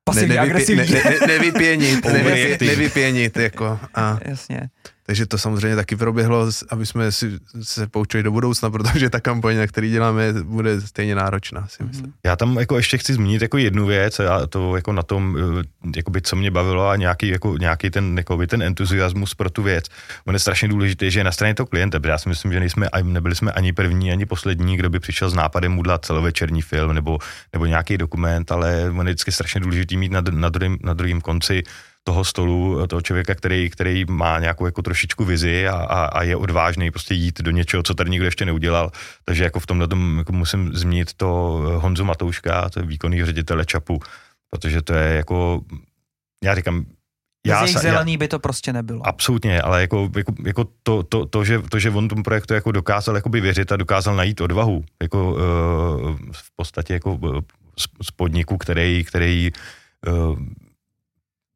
pasivně ne, agresivní. Ne, ne, nevypěnit, nevypě, nevypěnit, jako. A, Jasně. Takže to samozřejmě taky proběhlo, aby jsme si se poučili do budoucna, protože ta kampaň, na který děláme, bude stejně náročná, si myslím. Já tam jako ještě chci zmínit jako jednu věc a to jako na tom, eh, jakoby, co mě bavilo a nějaký, jako, nějaký ten, jakoby, ten entuziasmus pro tu věc. On je strašně důležitý, že je na straně toho klienta, já si myslím, že nejsme, nebyli jsme ani první, ani poslední, kdo by přišel s nápadem udělat celovečerní film nebo, nebo nějaký dokument, ale on je vždycky strašně důležitý mít na, na, druhým, na druhým konci toho stolu, toho člověka, který, který má nějakou jako trošičku vizi a, a, a je odvážný prostě jít do něčeho, co tady nikdo ještě neudělal. Takže jako v tomhle tom jako musím zmínit to Honzu Matouška, to je výkonný ředitele ČAPu, protože to je jako, já říkám, já, Bez zelený já, by to prostě nebylo. Absolutně, ale jako, jako, jako to, to, to, že, to, že on tomu projektu jako dokázal jakoby věřit a dokázal najít odvahu, jako uh, v podstatě jako uh, z podniku, který, který uh,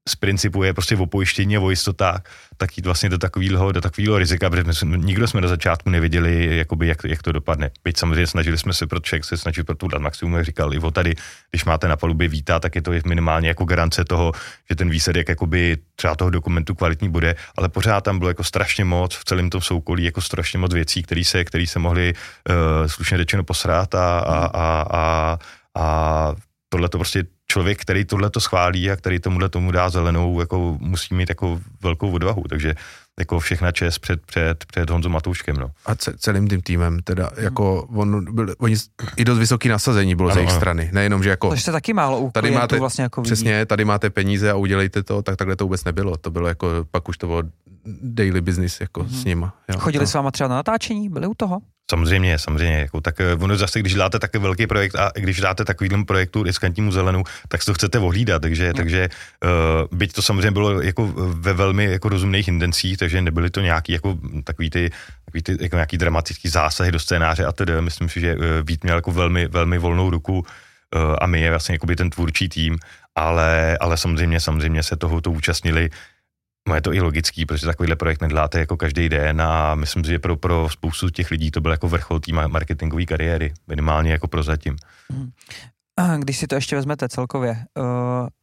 z principu je prostě o pojištění a o jistotách, tak jít vlastně do takového, do takového rizika, protože jsme, nikdo jsme na začátku nevěděli, jakoby, jak, jak, to dopadne. Byť samozřejmě snažili jsme se pro člověk se snažit pro tu dát maximum, jak říkal Ivo tady, když máte na palubě vítá, tak je to minimálně jako garance toho, že ten výsledek jakoby třeba toho dokumentu kvalitní bude, ale pořád tam bylo jako strašně moc v celém tom soukolí, jako strašně moc věcí, které se, který se mohly uh, slušně řečeno posrát a, a, a, a, a tohle to prostě člověk, který tohle to schválí a který tomuhle tomu dá zelenou, jako musí mít jako velkou odvahu, takže jako všechna čest před, před, před Honzou Matouškem. No. A celým tím týmem, teda jako on byl, oni i dost vysoký nasazení bylo ano, z jejich ano. strany, nejenom, že jako... To se taky málo u tady máte, vlastně jako Přesně, tady máte peníze a udělejte to, tak takhle to vůbec nebylo. To bylo jako, pak už to bylo daily business jako mm-hmm. s nima. Jo, Chodili to. s váma třeba na natáčení, byli u toho? Samozřejmě, samozřejmě. Jako, tak eh, ono zase, když dáte takový velký projekt a když dáte takovýhle projektu riskantnímu zelenu, tak si to chcete ohlídat. Takže, no. takže uh, byť to samozřejmě bylo jako ve velmi jako rozumných intencích, takže nebyly to nějaký jako takový ty, takový ty jako nějaký dramatický zásahy do scénáře a tedy. Myslím si, že uh, Vít měl jako velmi, velmi volnou ruku uh, a my je vlastně jako by ten tvůrčí tým, ale, ale samozřejmě, samozřejmě se toho to účastnili No je to i logický, protože takovýhle projekt neděláte jako každý den a myslím si, že pro, pro spoustu těch lidí to byl jako vrchol té marketingové kariéry, minimálně jako prozatím. Hmm. Když si to ještě vezmete celkově, uh,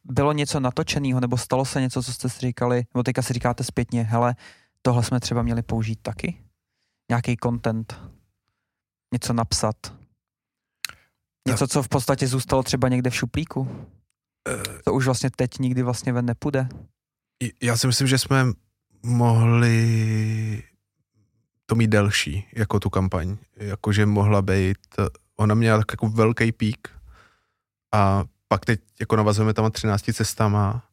bylo něco natočeného nebo stalo se něco, co jste si říkali, nebo teďka si říkáte zpětně, hele, tohle jsme třeba měli použít taky? Nějaký content? Něco napsat? Něco, co v podstatě zůstalo třeba někde v šuplíku? Eh. To už vlastně teď nikdy vlastně ven nepůjde? Já si myslím, že jsme mohli to mít delší, jako tu kampaň. Jakože mohla být, ona měla tak jako velký pík a pak teď jako navazujeme tam 13 cestama,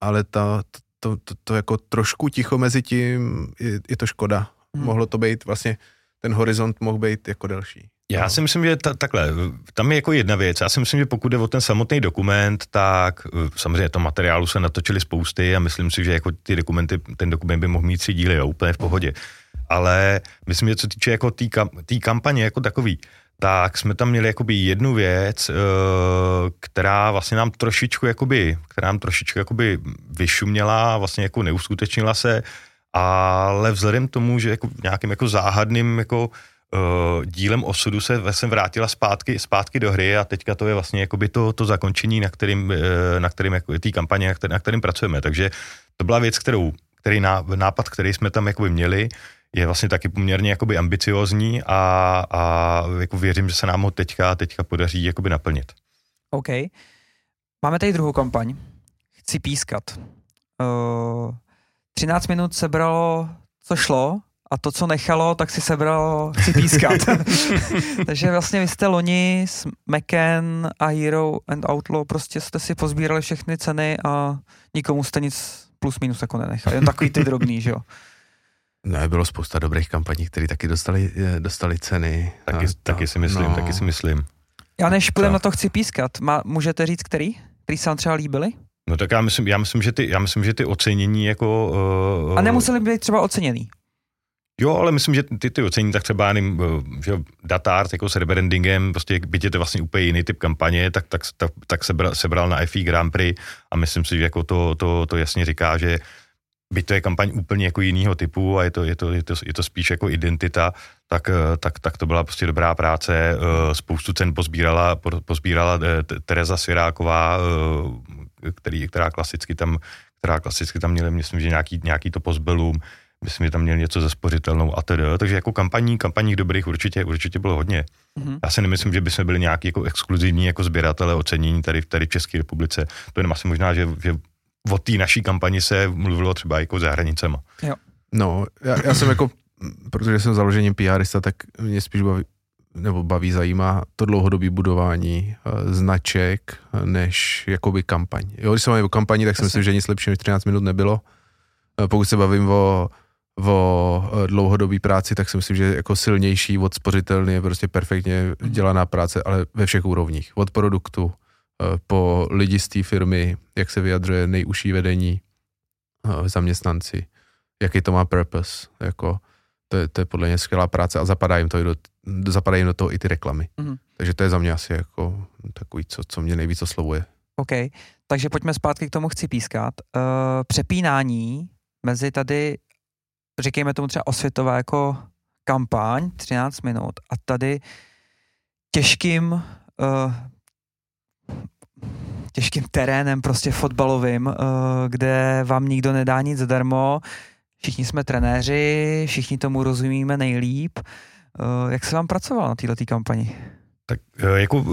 ale ta, to, to, to, to jako trošku ticho mezi tím je, je to škoda. Hmm. Mohlo to být vlastně, ten horizont mohl být jako delší. Já no. si myslím, že ta, takhle, tam je jako jedna věc. Já si myslím, že pokud jde o ten samotný dokument, tak eh, samozřejmě to materiálu se natočili spousty a myslím si, že jako ty dokumenty, ten dokument by mohl mít tři díly, jo, úplně v pohodě. Ale myslím, že co týče jako té tý kampaně jako takový, tak jsme tam měli jakoby jednu věc, eh, která vlastně nám trošičku jakoby, která nám trošičku jakoby vyšuměla, vlastně jako neuskutečnila se, ale vzhledem tomu, že jako nějakým jako záhadným jako uh, dílem osudu se jsem vrátila zpátky, zpátky do hry a teďka to je vlastně jakoby to, to zakončení, na kterým, uh, na kterým jako té kampaně, na, který, na kterým pracujeme. Takže to byla věc, kterou, který nápad, který jsme tam jakoby měli, je vlastně taky poměrně jakoby ambiciozní a, a jako věřím, že se nám ho teďka, teďka podaří jakoby naplnit. OK. Máme tady druhou kampaň. Chci pískat. Uh, 13 minut sebralo, co šlo, a to, co nechalo, tak si sebral si pískat. Takže vlastně vy jste loni s Macan a Hero and Outlaw prostě jste si pozbírali všechny ceny a nikomu jste nic plus minus jako nenechali. Jen takový ty drobný, že jo? Ne, bylo spousta dobrých kampaní, které taky dostali, eh, dostali ceny. Taky, to, taky si myslím, no. taky si myslím. Já než půjdem na to chci pískat, má, můžete říct, který? Který se vám třeba líbily? No tak já myslím, já myslím, že ty, já myslím, že ty ocenění jako... Uh, a nemuseli být třeba oceněný? Jo, ale myslím, že ty, ty ocení tak třeba nevím, eh, že datár jako s rebrandingem, prostě byť je to vlastně úplně jiný typ kampaně, tak, tak, tak, tak sebral, sebral na FI Grand Prix a myslím si, že jako to, to, to jasně říká, že byť to je kampaň úplně jako jiného typu a je to, je to, je to, je to spíš jako identita, tak, eh, tak, tak to byla prostě dobrá práce. Eh, spoustu cen pozbírala, pozbírala Tereza Svěráková, který, která klasicky tam která klasicky tam měla, myslím, že nějaký, nějaký to pozbelům, myslím, že tam měl něco ze spořitelnou a tedy. Takže jako kampaní, kampaních dobrých určitě, určitě bylo hodně. Mm-hmm. Já si nemyslím, že by jsme byli nějaký jako exkluzivní jako sběratele ocenění tady, tady v České republice. To je asi možná, že, že o té naší kampani se mluvilo třeba jako za hranicema. Jo. No, já, já jsem jako, protože jsem založením PRista, tak mě spíš baví, nebo baví, zajímá to dlouhodobé budování uh, značek, než jakoby kampaň. Jo, když se máme o kampani, tak si myslím, že nic lepšího než 13 minut nebylo. Uh, pokud se bavím o, o uh, dlouhodobé práci, tak si myslím, že jako silnější od spořitelný je prostě perfektně mhm. dělaná práce, ale ve všech úrovních. Od produktu, po lidi z té firmy, jak se vyjadřuje nejužší vedení, uh, zaměstnanci, jaký to má purpose, jako to je, to je podle mě skvělá práce a zapadá jim to i do, zapadají do toho i ty reklamy. Mm-hmm. Takže to je za mě asi jako takový, co, co mě nejvíc oslovuje. OK, takže pojďme zpátky k tomu chci pískat. Uh, přepínání mezi tady, říkejme tomu třeba osvětová jako kampaň, 13 minut a tady těžkým uh, těžkým terénem, prostě fotbalovým, uh, kde vám nikdo nedá nic zadarmo, všichni jsme trenéři, všichni tomu rozumíme nejlíp. Uh, jak se vám pracovalo na této kampani? Tak uh, jako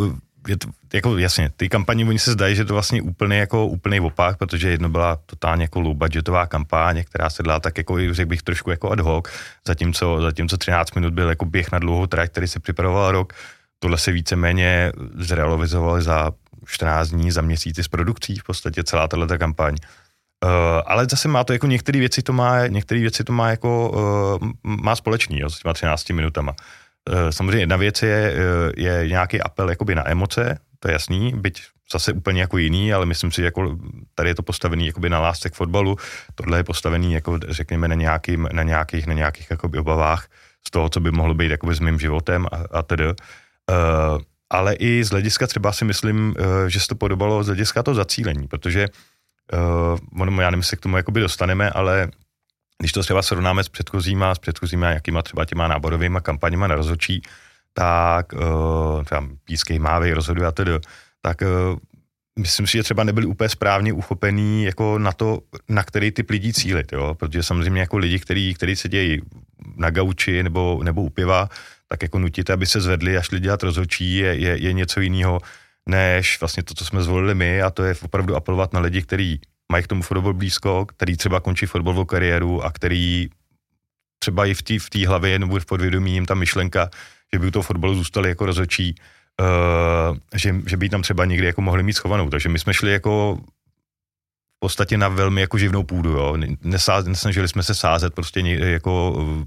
je to, jako jasně, ty kampaně, oni se zdají, že to vlastně úplně jako úplný opak, protože jedno byla totálně jako low budgetová kampaň, která se dala tak jako, řekl bych, trošku jako ad hoc, zatímco, zatímco 13 minut byl jako běh na dlouhou trať, který se připravoval rok, tohle se víceméně zrealizovalo za 14 dní, za měsíci s produkcí, v podstatě celá tato kampaň. Uh, ale zase má to jako některé věci to má, některé věci to má jako, uh, má společný, jo, s těma 13 minutama. Uh, samozřejmě jedna věc je, je nějaký apel jakoby na emoce, to je jasný, byť zase úplně jako jiný, ale myslím si, že jako tady je to postavený jakoby na lásce k fotbalu, tohle je postavený jako řekněme na, nějakým, na nějakých, na nějakých jakoby obavách z toho, co by mohlo být jakoby s mým životem a, a tedy. Uh, ale i z hlediska třeba si myslím, uh, že se to podobalo z hlediska to zacílení, protože uh, ono, já nevím, jestli k tomu jakoby dostaneme, ale když to třeba srovnáme s předchozíma, s předchozíma jakýma třeba těma náborovými kampaněma na rozhodčí, tak uh, třeba pískej mávej rozhoduje a tedy, tak myslím si, že třeba nebyli úplně správně uchopený jako na to, na který typ lidí cílit, jo? protože samozřejmě jako lidi, který, který se dějí na gauči nebo, nebo u piva, tak jako nutit, aby se zvedli a šli dělat rozhodčí, je, je, je něco jiného, než vlastně to, co jsme zvolili my a to je opravdu apelovat na lidi, kteří mají k tomu fotbal blízko, který třeba končí fotbalovou kariéru a který třeba i v té v hlavě nebo v podvědomí jim ta myšlenka, že by u toho fotbalu zůstali jako rozhodčí, uh, že, že by tam třeba někdy jako mohli mít schovanou. Takže my jsme šli jako v podstatě na velmi jako živnou půdu, jo. Nesáz, nesnažili jsme se sázet prostě jako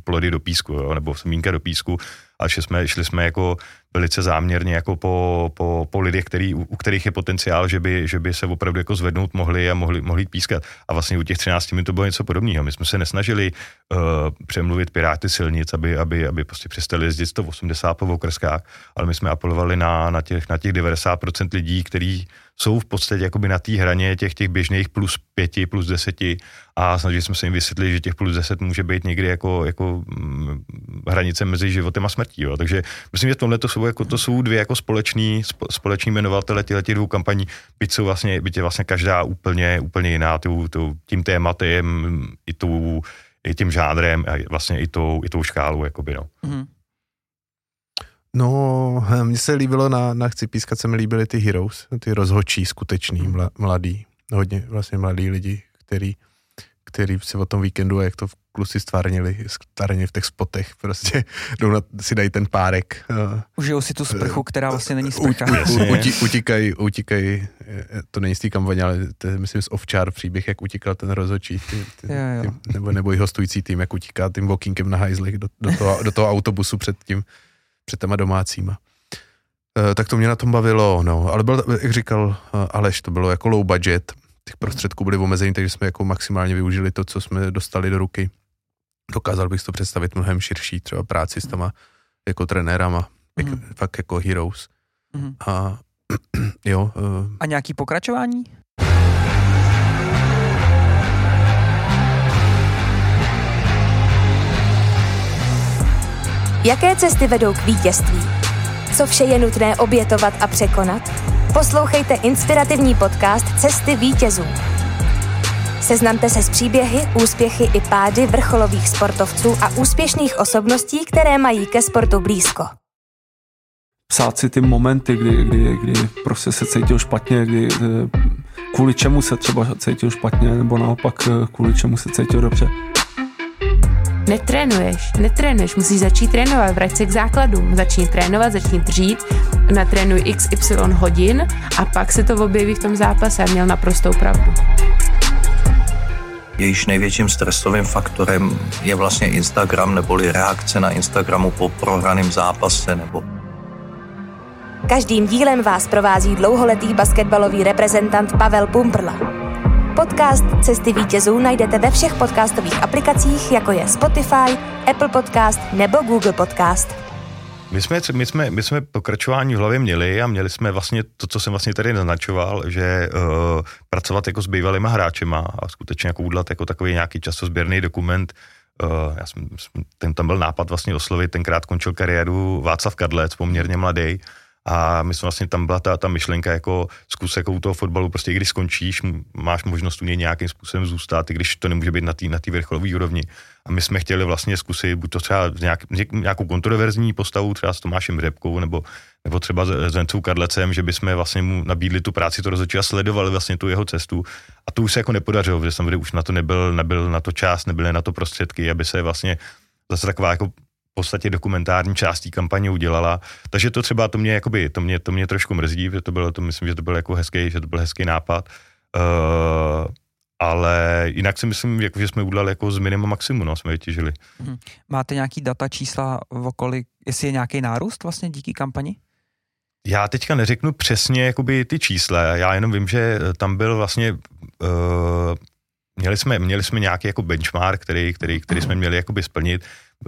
plody do písku, jo, nebo semínka do písku, a šli jsme, šli jsme jako velice záměrně jako po, po, po lidech, který, u kterých je potenciál, že by, že by se opravdu jako zvednout mohli a mohli, mohli pískat. A vlastně u těch 13 minut to bylo něco podobného. My jsme se nesnažili uh, přemluvit piráty silnic, aby, aby, aby prostě přestali jezdit 180 po okrskách, ale my jsme apelovali na, na, těch, na těch 90% lidí, kteří jsou v podstatě jakoby na té hraně těch, těch běžných plus pěti, plus deseti a snažili jsme se jim vysvětlit, že těch plus deset může být někdy jako, jako mm, hranice mezi životem a smrtí. Jo. Takže myslím, že tohle to jsou, jako, to jsou dvě jako společný, společní jmenovatele těch dvou kampaní, byť jsou vlastně, byť je vlastně každá úplně, úplně jiná tou, tou, tím tématem, i, tou, i tím žádrem a vlastně i tou, i tou škálou. Jakoby, no. Mm-hmm. No, mně se líbilo na, na Chci pískat, se mi líbily ty heroes, ty rozhočí, skutečný, mladý, hodně vlastně mladí lidi, který, který si o tom víkendu, jak to v kluci stvárnili, stvárnili v těch spotech, prostě jdou na, si dají ten párek. Uh, Užijou si tu sprchu, která vlastně není sprcha. utíkají, utíkají, to není z té kampaně, ale to je, myslím, z Ovčár příběh, jak utíkal ten rozočí, ty, ty, jo, jo. Ty, nebo, nebo i hostující tým, jak utíká tím walkingem na hajzlech do, do, toho, do toho autobusu před tím, před těma domácíma. Tak to mě na tom bavilo, no, ale byl, jak říkal eh, Aleš, to bylo jako low budget, těch prostředků byly omezený, takže jsme jako maximálně využili to, co jsme dostali do ruky. Dokázal bych si to představit mnohem širší třeba práci s tama jako trenérama, mm. jak, fakt jako heroes. Mm. A jo. Uh, A nějaký pokračování? Jaké cesty vedou k vítězství? Co vše je nutné obětovat a překonat? Poslouchejte inspirativní podcast Cesty vítězů. Seznamte se s příběhy, úspěchy i pády vrcholových sportovců a úspěšných osobností, které mají ke sportu blízko. Psát si ty momenty, kdy, kdy, kdy prostě se cítil špatně, kdy, eh, kvůli čemu se třeba cítil špatně, nebo naopak eh, kvůli čemu se cítil dobře. Netrénuješ, netrénuješ, musíš začít trénovat, vrať se k základům, začni trénovat, začni dřít, natrénuj XY hodin a pak se to objeví v tom zápase a měl naprostou pravdu. Jejíž největším stresovým faktorem je vlastně Instagram neboli reakce na Instagramu po prohraném zápase nebo Každým dílem vás provází dlouholetý basketbalový reprezentant Pavel Pumprla. Podcast Cesty vítězů najdete ve všech podcastových aplikacích, jako je Spotify, Apple Podcast nebo Google Podcast. My jsme, my, jsme, my jsme pokračování v hlavě měli a měli jsme vlastně to, co jsem vlastně tady naznačoval, že uh, pracovat jako s bývalýma hráčema a skutečně jako udělat jako takový nějaký časozběrný dokument. Uh, já jsem, ten tam byl nápad vlastně oslovit, tenkrát končil kariéru Václav Kadlec, poměrně mladý, a my jsme vlastně tam byla ta, ta myšlenka jako zkus jako u toho fotbalu, prostě i když skončíš, máš možnost u něj nějakým způsobem zůstat, i když to nemůže být na té na vrcholové úrovni. A my jsme chtěli vlastně zkusit buď to třeba nějak, nějakou kontroverzní postavu, třeba s Tomášem Řepkou, nebo, nebo třeba s Vencou Kadlecem, že bychom vlastně mu nabídli tu práci to rozhodčí a sledovali vlastně tu jeho cestu. A to už se jako nepodařilo, protože samozřejmě už na to nebyl, nebyl na to čas, nebyly na to prostředky, aby se vlastně zase taková jako podstatě dokumentární částí kampaně udělala. Takže to třeba to mě, jakoby, to mě, to mě trošku mrzí, protože to bylo, to myslím, že to byl jako hezký, že to byl hezký nápad. Uh, ale jinak si myslím, jako, že jsme udělali jako z minimum maximum, no, jsme vytěžili. Mhm. Máte nějaký data, čísla v okolí, jestli je nějaký nárůst vlastně díky kampani? Já teďka neřeknu přesně jakoby ty čísla, já jenom vím, že tam byl vlastně, uh, měli, jsme, měli jsme nějaký jako benchmark, který, který, který jsme měli jakoby splnit,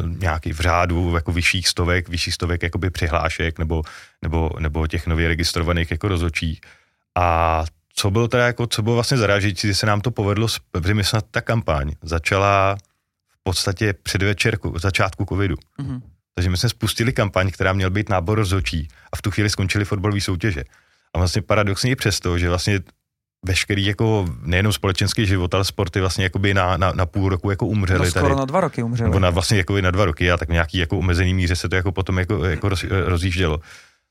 nějaký v řádu jako vyšších stovek, vyšších stovek jakoby přihlášek nebo, nebo, nebo těch nově registrovaných jako rozočí. A co bylo teda jako, co bylo vlastně zarážející, že se nám to povedlo, protože my jsme ta kampaň začala v podstatě předvečer začátku covidu. Mm-hmm. Takže my jsme spustili kampaň, která měla být nábor rozhodčí a v tu chvíli skončily fotbalové soutěže. A vlastně paradoxně i přesto, že vlastně veškerý jako nejenom společenský život, ale sporty vlastně jakoby na, na, na půl roku jako umřeli. No skoro tady, na dva roky umřeli. Nebo na vlastně jako na dva roky a tak nějaký jako omezený míře se to jako potom jako, jako roz, rozjíždělo.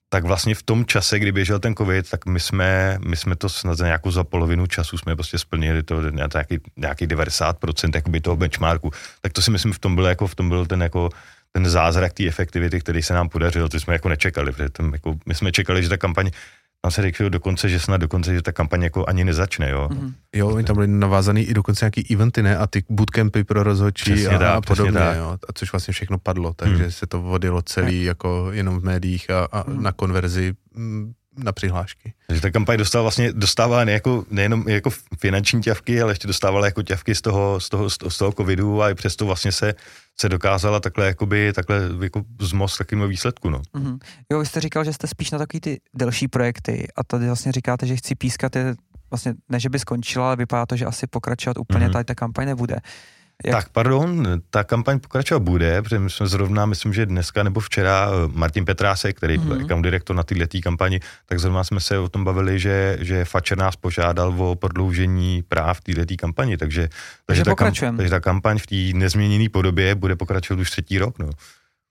Tak vlastně v tom čase, kdy běžel ten covid, tak my jsme, my jsme to snad za nějakou za polovinu času jsme prostě splnili to nějaký, nějaký 90% jakoby toho benchmarku. Tak to si myslím, v tom byl jako, v tom byl ten jako ten zázrak té efektivity, který se nám podařil, to jsme jako nečekali, protože tam jako, my jsme čekali, že ta kampaň tam se řekl dokonce, že snad dokonce, že ta kampaň jako ani nezačne, jo. Mm-hmm. Jo, oni tam byli navázaný i dokonce nějaký eventy, ne? A ty bootcampy pro rozhodčí a, dá, a podobně, jo. A což vlastně všechno padlo, takže mm. se to vodilo celý jako jenom v médiích a, a mm. na konverzi mm, na přihlášky. Takže ta kampaň dostala vlastně, dostává ne jako, nejenom jako finanční ťavky, ale ještě dostávala jako ťavky z toho, z toho, z toho, z toho covidu a i přesto vlastně se, se dokázala takhle, jakoby, takhle jako zmost takovým výsledku. No. Mm-hmm. Jo, vy jste říkal, že jste spíš na takový ty delší projekty a tady vlastně říkáte, že chci pískat je vlastně ne, že by skončila, ale vypadá to, že asi pokračovat úplně mm-hmm. tady ta kampaň nebude. Jak... Tak pardon, ta kampaň pokračovat bude, protože my jsme zrovna, myslím, že dneska nebo včera eh, Martin Petrásek, který mm-hmm. account direktor na této kampani, tak zrovna jsme se o tom bavili, že, že Fatscher nás požádal o prodloužení práv této kampani, takže, takže, ta kam, takže ta kampaň v té nezměněné podobě bude pokračovat už třetí rok. No.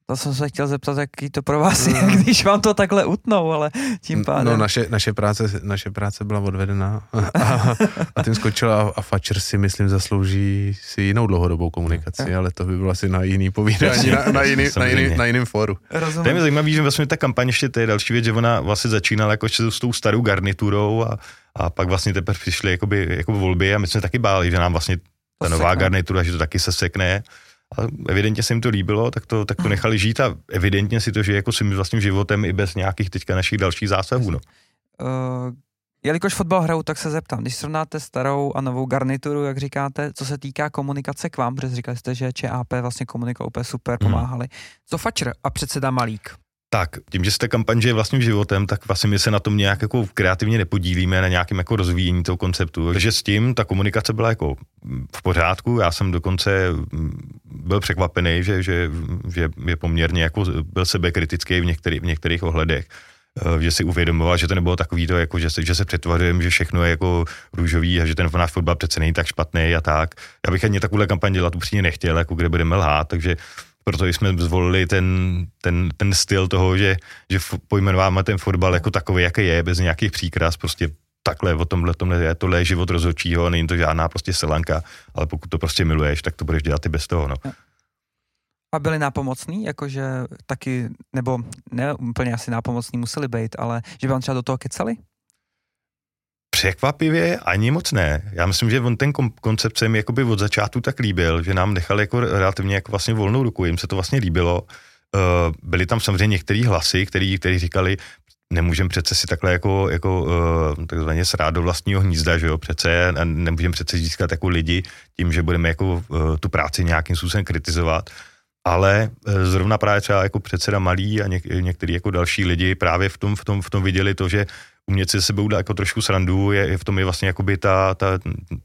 To jsem se chtěl zeptat, jaký to pro vás je, mm. když vám to takhle utnou, ale tím pádem... No naše, naše, práce, naše práce byla odvedena a, a tím skočila a, a Fatcher si myslím zaslouží si jinou dlouhodobou komunikaci, ale to by bylo asi na jiný povídání, na, na, jiný, na, jiný, na jiným fóru. Rozumím. To je mi zajímavé, že vlastně ta kampaň ještě, to je další věc, že ona vlastně začínala jako s tou starou garniturou a, a pak vlastně teprve přišly jakoby, jakoby volby a my jsme taky báli, že nám vlastně ta nová garnitura, že to taky se sekne a evidentně se jim to líbilo, tak to, tak to nechali žít a evidentně si to žije jako svým vlastním životem i bez nějakých teďka našich dalších zásahů. No. Uh, jelikož fotbal hraju, tak se zeptám, když srovnáte starou a novou garnituru, jak říkáte, co se týká komunikace k vám, protože říkali jste, že ČAP vlastně komunikoval úplně super, hmm. pomáhali. Hmm. Co Fatscher a předseda Malík? Tak, tím, že jste kampaň žije vlastním životem, tak vlastně my se na tom nějak jako kreativně nepodílíme na nějakém jako rozvíjení toho konceptu. Takže s tím ta komunikace byla jako v pořádku. Já jsem dokonce byl překvapený, že, že, že je poměrně jako byl sebekritický v některých, v některých ohledech. eh, že si uvědomoval, že to nebylo takový to, jako, že, se, že se přetvařujeme, že všechno je jako růžový a že ten náš fotbal přece není tak špatný a tak. Já bych ani takovou kampaň dělat upřímně nechtěl, jako kde budeme lhát, takže proto jsme zvolili ten, ten, ten styl toho, že, že pojmenováme ten fotbal jako takový, jaký je, bez nějakých příkras, prostě takhle o tomhle, tomhle je, tohle je život rozhodčího, není to žádná prostě selanka, ale pokud to prostě miluješ, tak to budeš dělat i bez toho, no. A byli nápomocní, jakože taky, nebo ne úplně asi nápomocní museli být, ale že by vám třeba do toho kecali? Překvapivě ani moc ne. Já myslím, že on ten koncept se mi jakoby od začátku tak líbil, že nám nechal jako relativně jako vlastně volnou ruku, jim se to vlastně líbilo. Uh, byly tam samozřejmě některé hlasy, který říkali, nemůžeme přece si takhle jako, jako uh, takzvaně srát do vlastního hnízda, že jo, přece nemůžeme přece získat jako lidi tím, že budeme jako uh, tu práci nějakým způsobem kritizovat, ale zrovna právě třeba jako předseda Malý a něk, některý jako další lidi právě v tom, v tom, v tom viděli to, že umět si sebou dát jako trošku srandu, je, je v tom je vlastně jakoby ta, ta,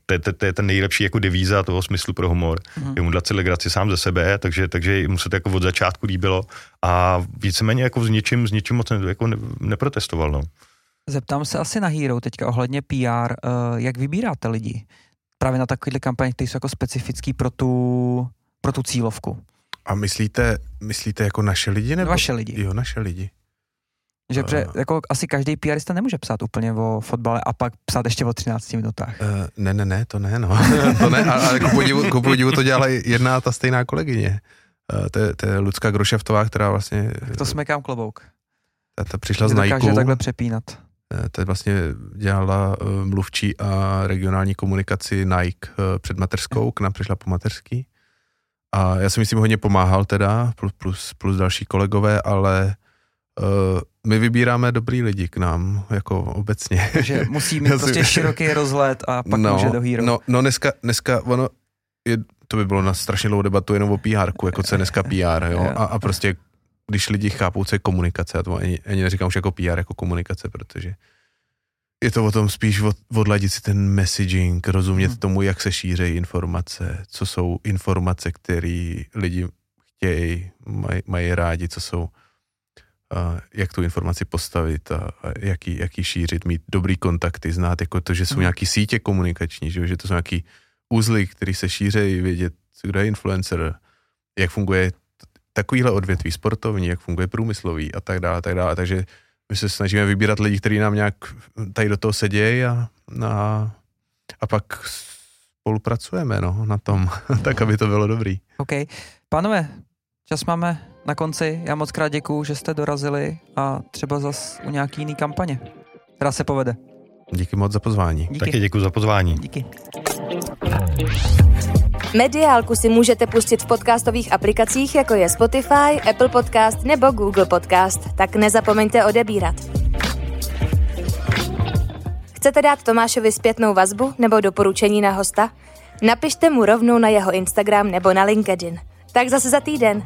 to, to, to je ten nejlepší jako devíza toho smyslu pro humor. Mm. Je mu dát si legraci sám ze sebe, takže, takže mu se to jako od začátku líbilo a víceméně jako s něčím, s něčím moc ne, jako ne, neprotestoval. No. Zeptám se asi na Hero teďka ohledně PR, uh, eh, jak vybíráte lidi? Právě na takovýhle kampaně, které jsou jako specifický pro tu, pro tu cílovku. A myslíte, myslíte jako naše lidi? Nebo? Vaše lidi. Jo, naše lidi. Že pře, jako asi každý PRista nemůže psát úplně o fotbale a pak psát ještě o 13 minutách. Uh, ne, ne, ne, to ne, no. to ne, ale ku podivu, ku podivu to dělala jedna ta stejná kolegyně. Uh, to, je, to je Lucka Groševtová, která vlastně... To smekám klobouk. Ta, ta přišla z Nike. takhle přepínat. Uh, to vlastně dělala uh, mluvčí a regionální komunikaci Nike uh, před mateřskou, k nám přišla po mateřský. A já si myslím, hodně pomáhal teda, plus, plus, plus další kolegové, ale Uh, my vybíráme dobrý lidi k nám, jako obecně. Takže musí mít prostě široký rozhled a pak no, může do hero. No, no dneska, dneska ono, je, to by bylo na strašně dlouhou debatu jenom o PR, jako co je dneska PR, jo? A, a prostě když lidi chápou, co je komunikace, a to ani, ani neříkám už jako PR, jako komunikace, protože je to o tom spíš od, odladit si ten messaging, rozumět hmm. tomu, jak se šířejí informace, co jsou informace, které lidi chtějí, maj, mají rádi, co jsou jak tu informaci postavit a, jaký, jaký šířit, mít dobrý kontakty, znát jako to, že jsou hmm. nějaký sítě komunikační, že, že to jsou nějaký uzly, který se šířejí, vědět, kdo je influencer, jak funguje takovýhle odvětví sportovní, jak funguje průmyslový a tak dále, tak dále. Takže my se snažíme vybírat lidi, kteří nám nějak tady do toho sedějí a, a, a pak spolupracujeme no, na tom, tak, aby to bylo dobrý. OK. Pánové, čas máme na konci. Já moc krát děkuju, že jste dorazili a třeba zas u nějaký jiný kampaně, která se povede. Díky moc za pozvání. Díky. Taky děkuji za pozvání. Díky. Mediálku si můžete pustit v podcastových aplikacích, jako je Spotify, Apple Podcast nebo Google Podcast, tak nezapomeňte odebírat. Chcete dát Tomášovi zpětnou vazbu nebo doporučení na hosta? Napište mu rovnou na jeho Instagram nebo na LinkedIn. Tak zase za týden.